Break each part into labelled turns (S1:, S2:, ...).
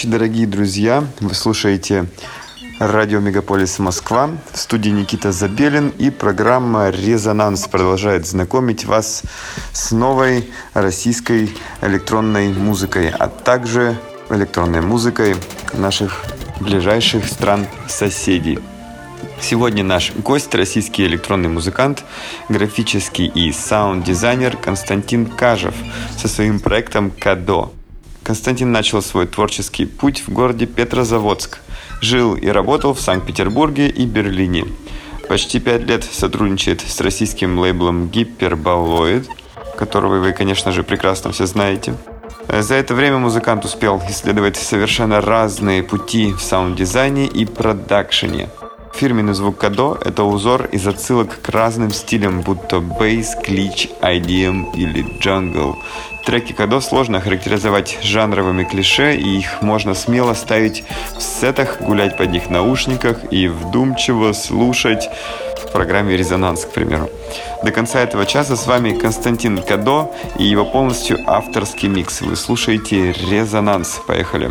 S1: ночи, дорогие друзья. Вы слушаете радио Мегаполис Москва. В студии Никита Забелин и программа «Резонанс» продолжает знакомить вас с новой российской электронной музыкой, а также электронной музыкой наших ближайших стран-соседей. Сегодня наш гость – российский электронный музыкант, графический и саунд-дизайнер Константин Кажев со своим проектом «Кадо». Константин начал свой творческий путь в городе Петрозаводск. Жил и работал в Санкт-Петербурге и Берлине. Почти пять лет сотрудничает с российским лейблом Гиперболоид, которого вы, конечно же, прекрасно все знаете. За это время музыкант успел исследовать совершенно разные пути в саунд-дизайне и продакшене. Фирменный звук Кадо – это узор из отсылок к разным стилям, будто бейс, клич, IDM или джангл. Треки Кадо сложно охарактеризовать жанровыми клише, и их можно смело ставить в сетах, гулять под них в наушниках и вдумчиво слушать в программе «Резонанс», к примеру. До конца этого часа с вами Константин Кадо и его полностью авторский микс. Вы слушаете «Резонанс». Поехали.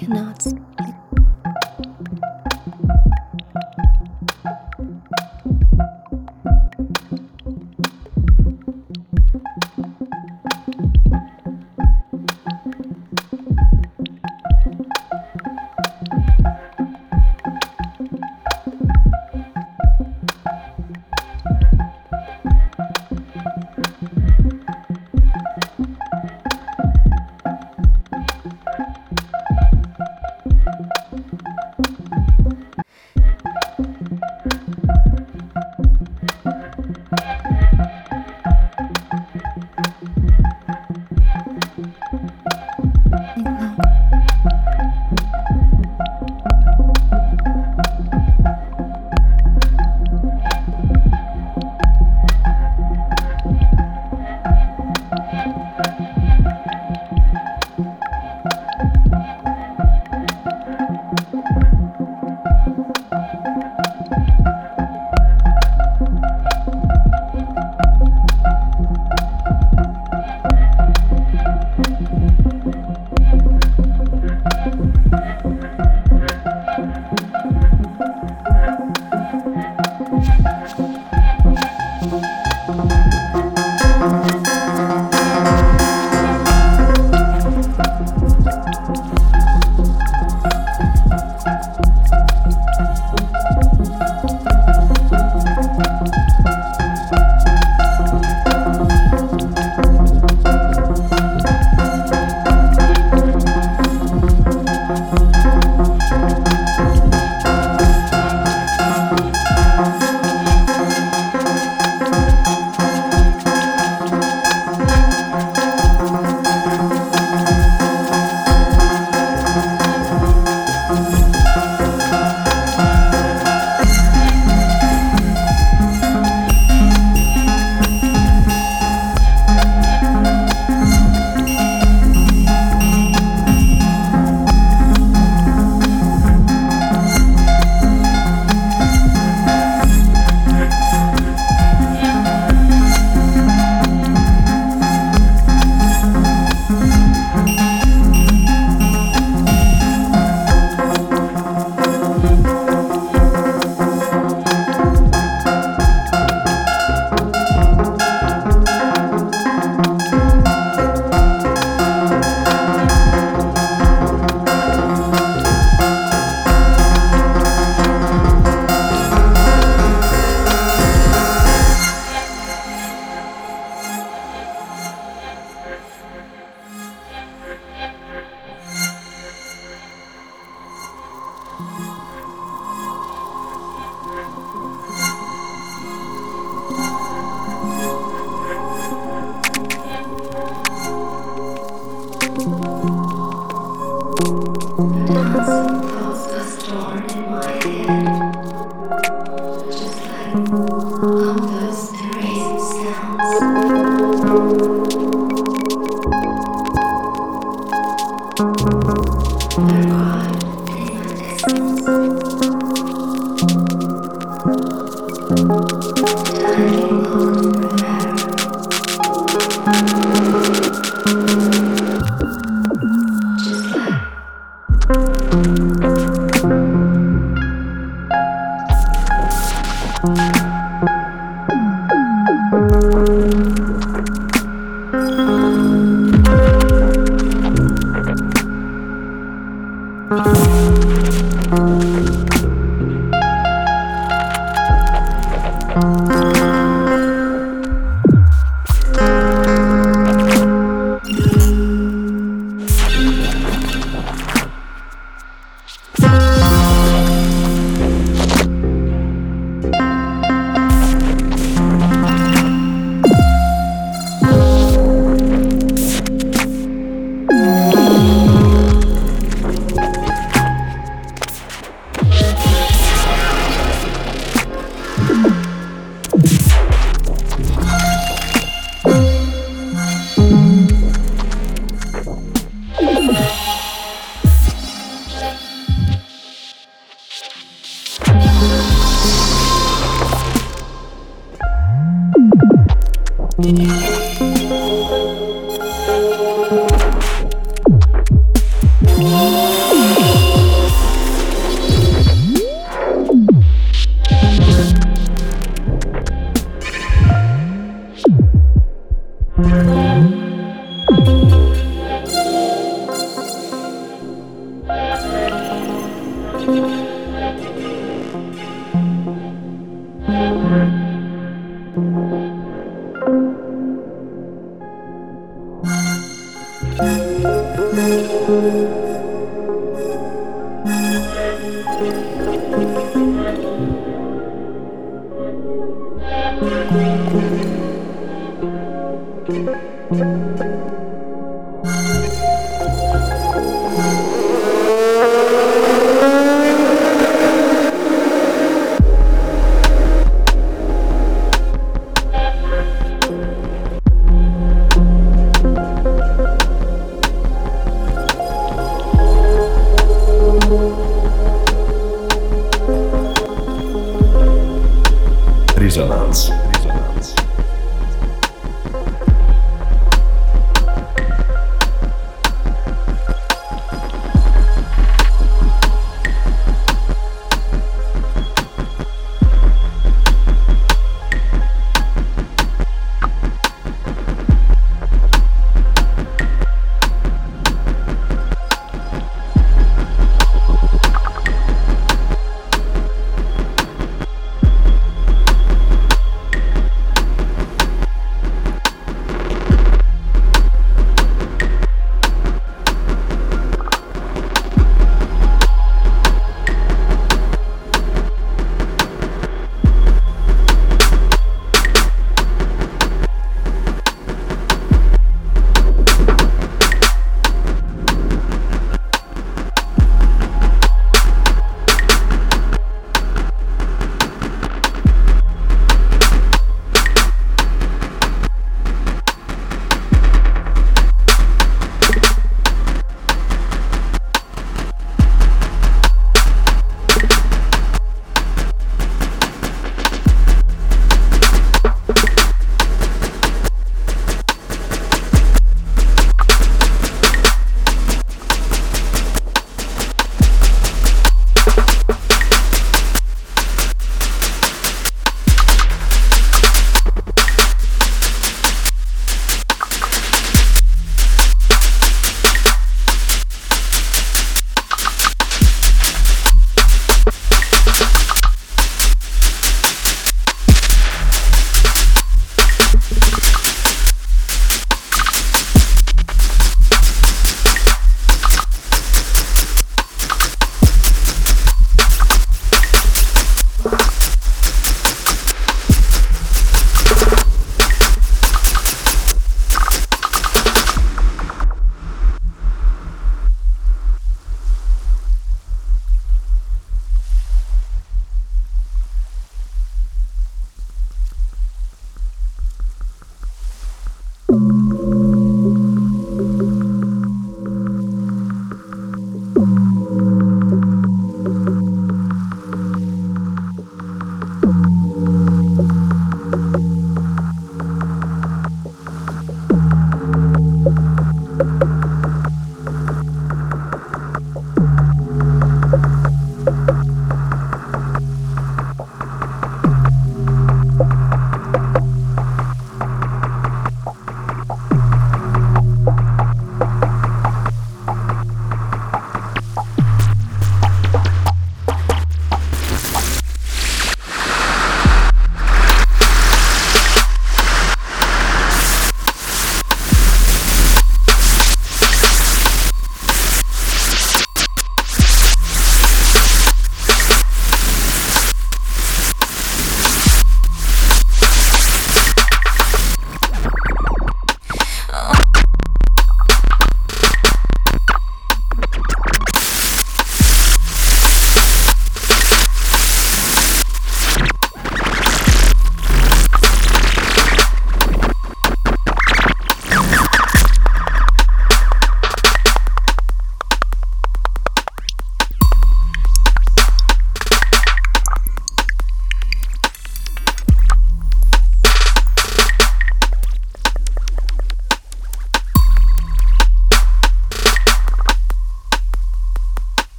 S2: cannot speak.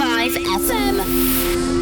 S2: 105 FM.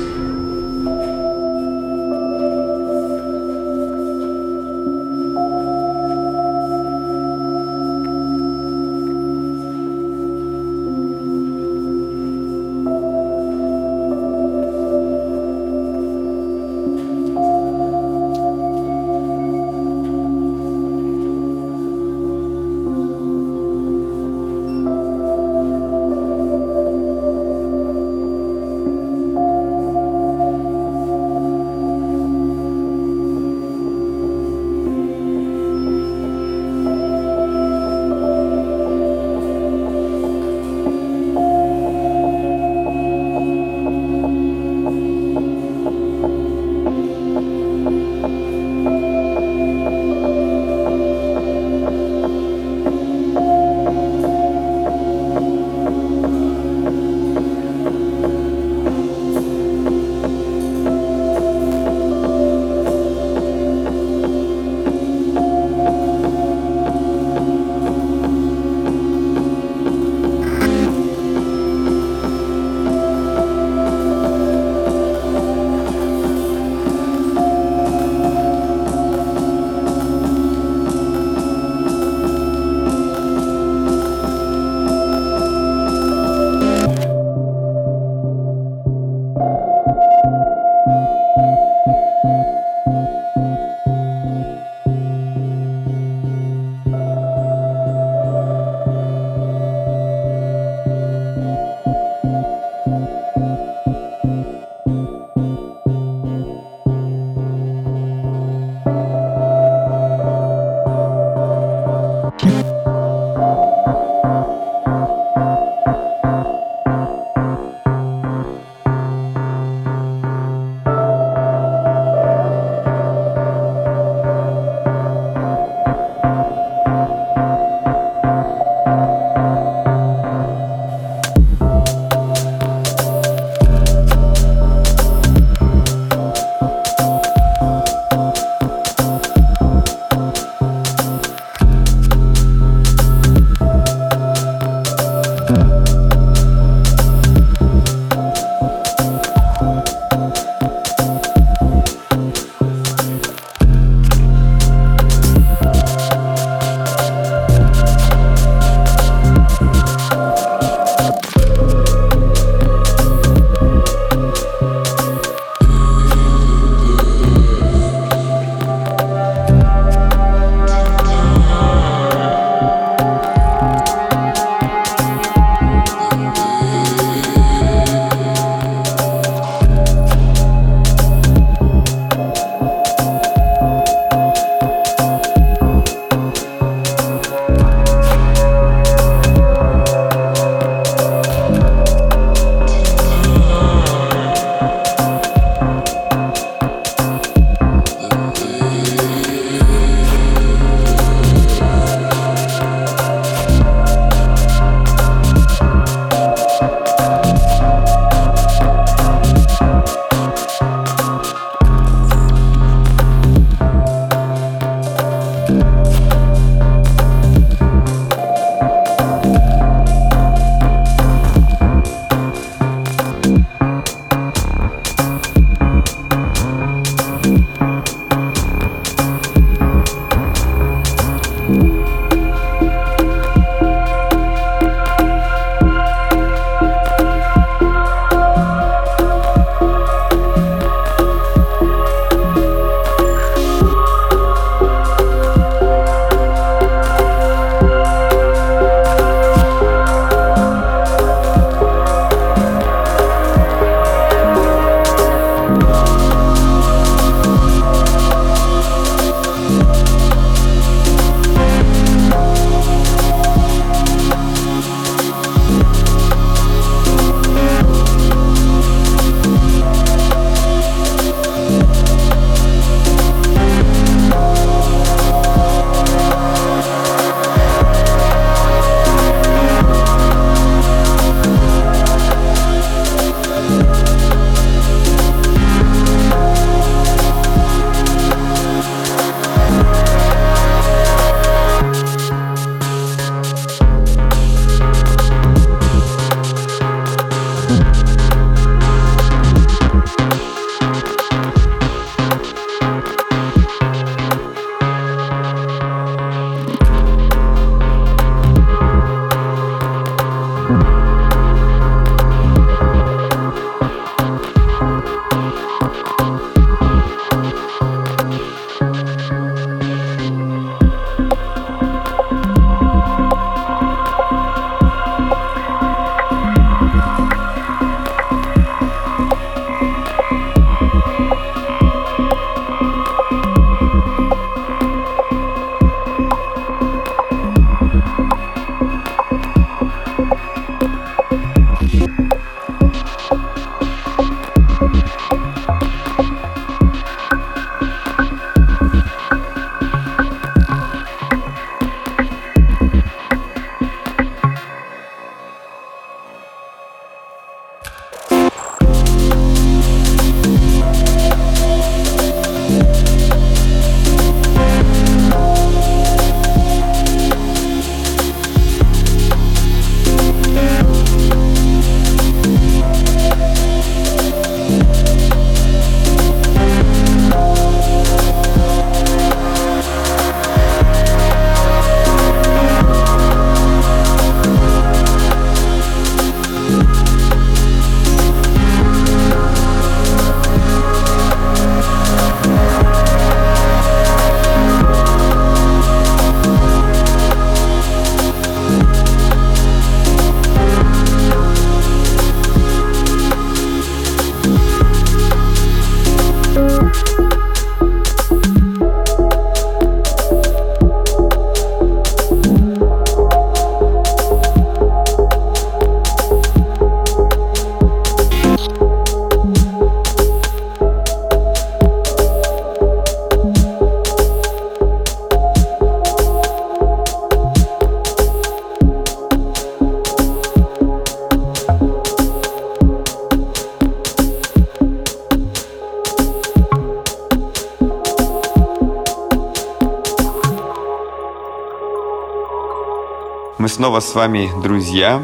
S1: Снова с вами, друзья.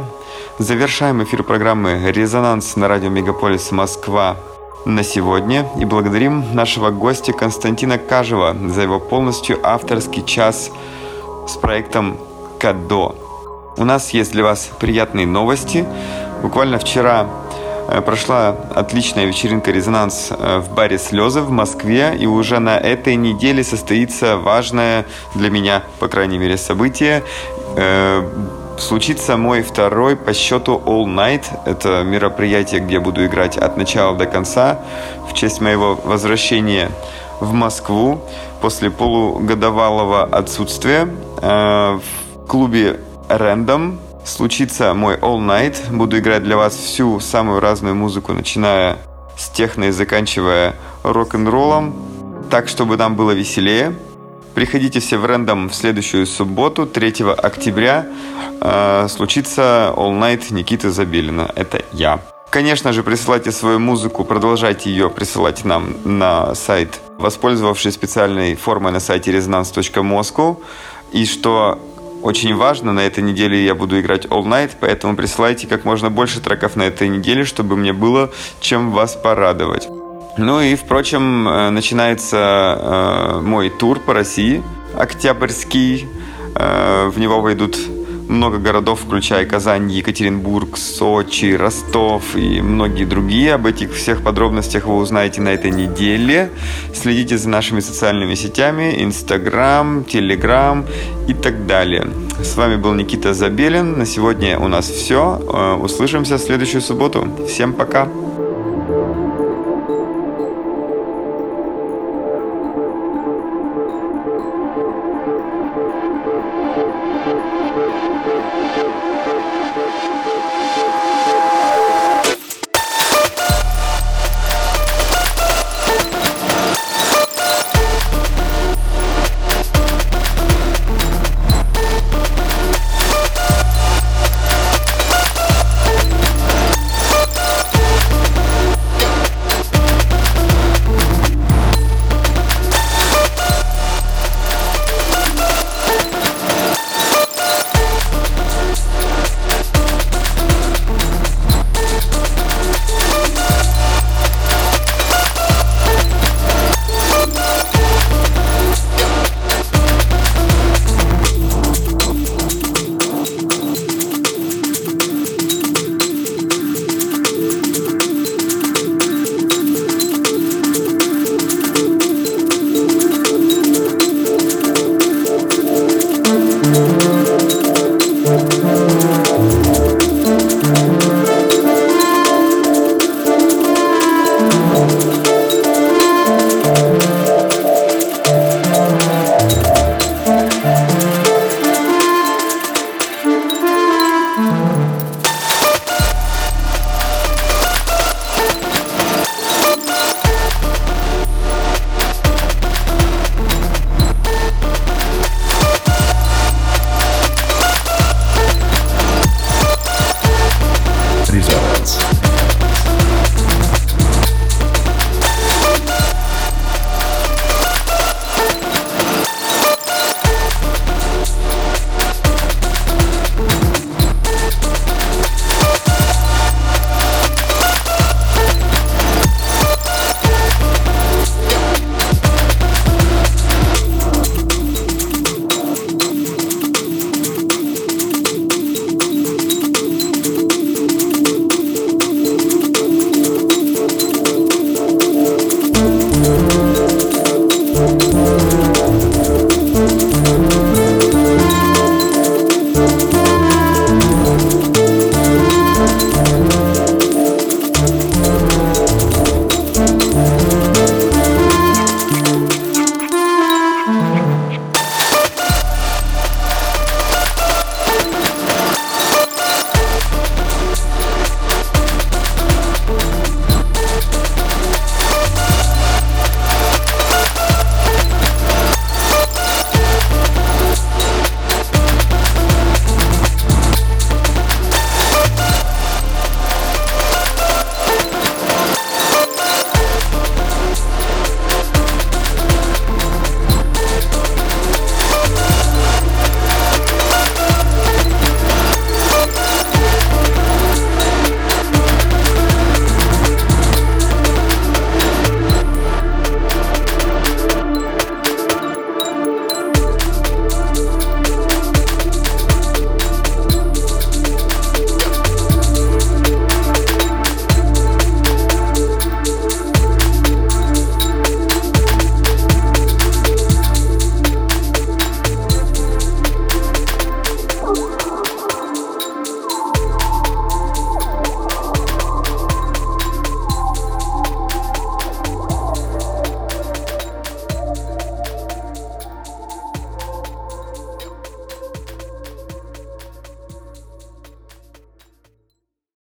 S1: Завершаем эфир программы «Резонанс» на радио Мегаполис Москва на сегодня и благодарим нашего гостя Константина Кажева за его полностью авторский час с проектом «Кадо». У нас есть для вас приятные новости. Буквально вчера прошла отличная вечеринка «Резонанс» э, в баре «Слезы» в Москве, и уже на этой неделе состоится важное для меня, по крайней мере, событие. Э, случится мой второй по счету All Night. Это мероприятие, где буду играть от начала до конца в честь моего возвращения в Москву после полугодовалого отсутствия в клубе Random случится мой All Night. Буду играть для вас всю самую разную музыку, начиная с техно и заканчивая рок-н-роллом, так, чтобы нам было веселее. Приходите все в Random в следующую субботу, 3 октября. Э, случится All Night Никиты Забелина. Это я. Конечно же, присылайте свою музыку, продолжайте ее присылать нам на сайт, воспользовавшись специальной формой на сайте resonance.moscow. И что очень важно, на этой неделе я буду играть All Night, поэтому присылайте как можно больше треков на этой неделе, чтобы мне было чем вас порадовать. Ну и, впрочем, э, начинается э, мой тур по России, октябрьский. Э, в него войдут много городов, включая Казань, Екатеринбург, Сочи, Ростов и многие другие. Об этих всех подробностях вы узнаете на этой неделе. Следите за нашими социальными сетями, Инстаграм, Телеграм и так далее. С вами был Никита Забелин. На сегодня у нас все. Э, услышимся в следующую субботу. Всем пока.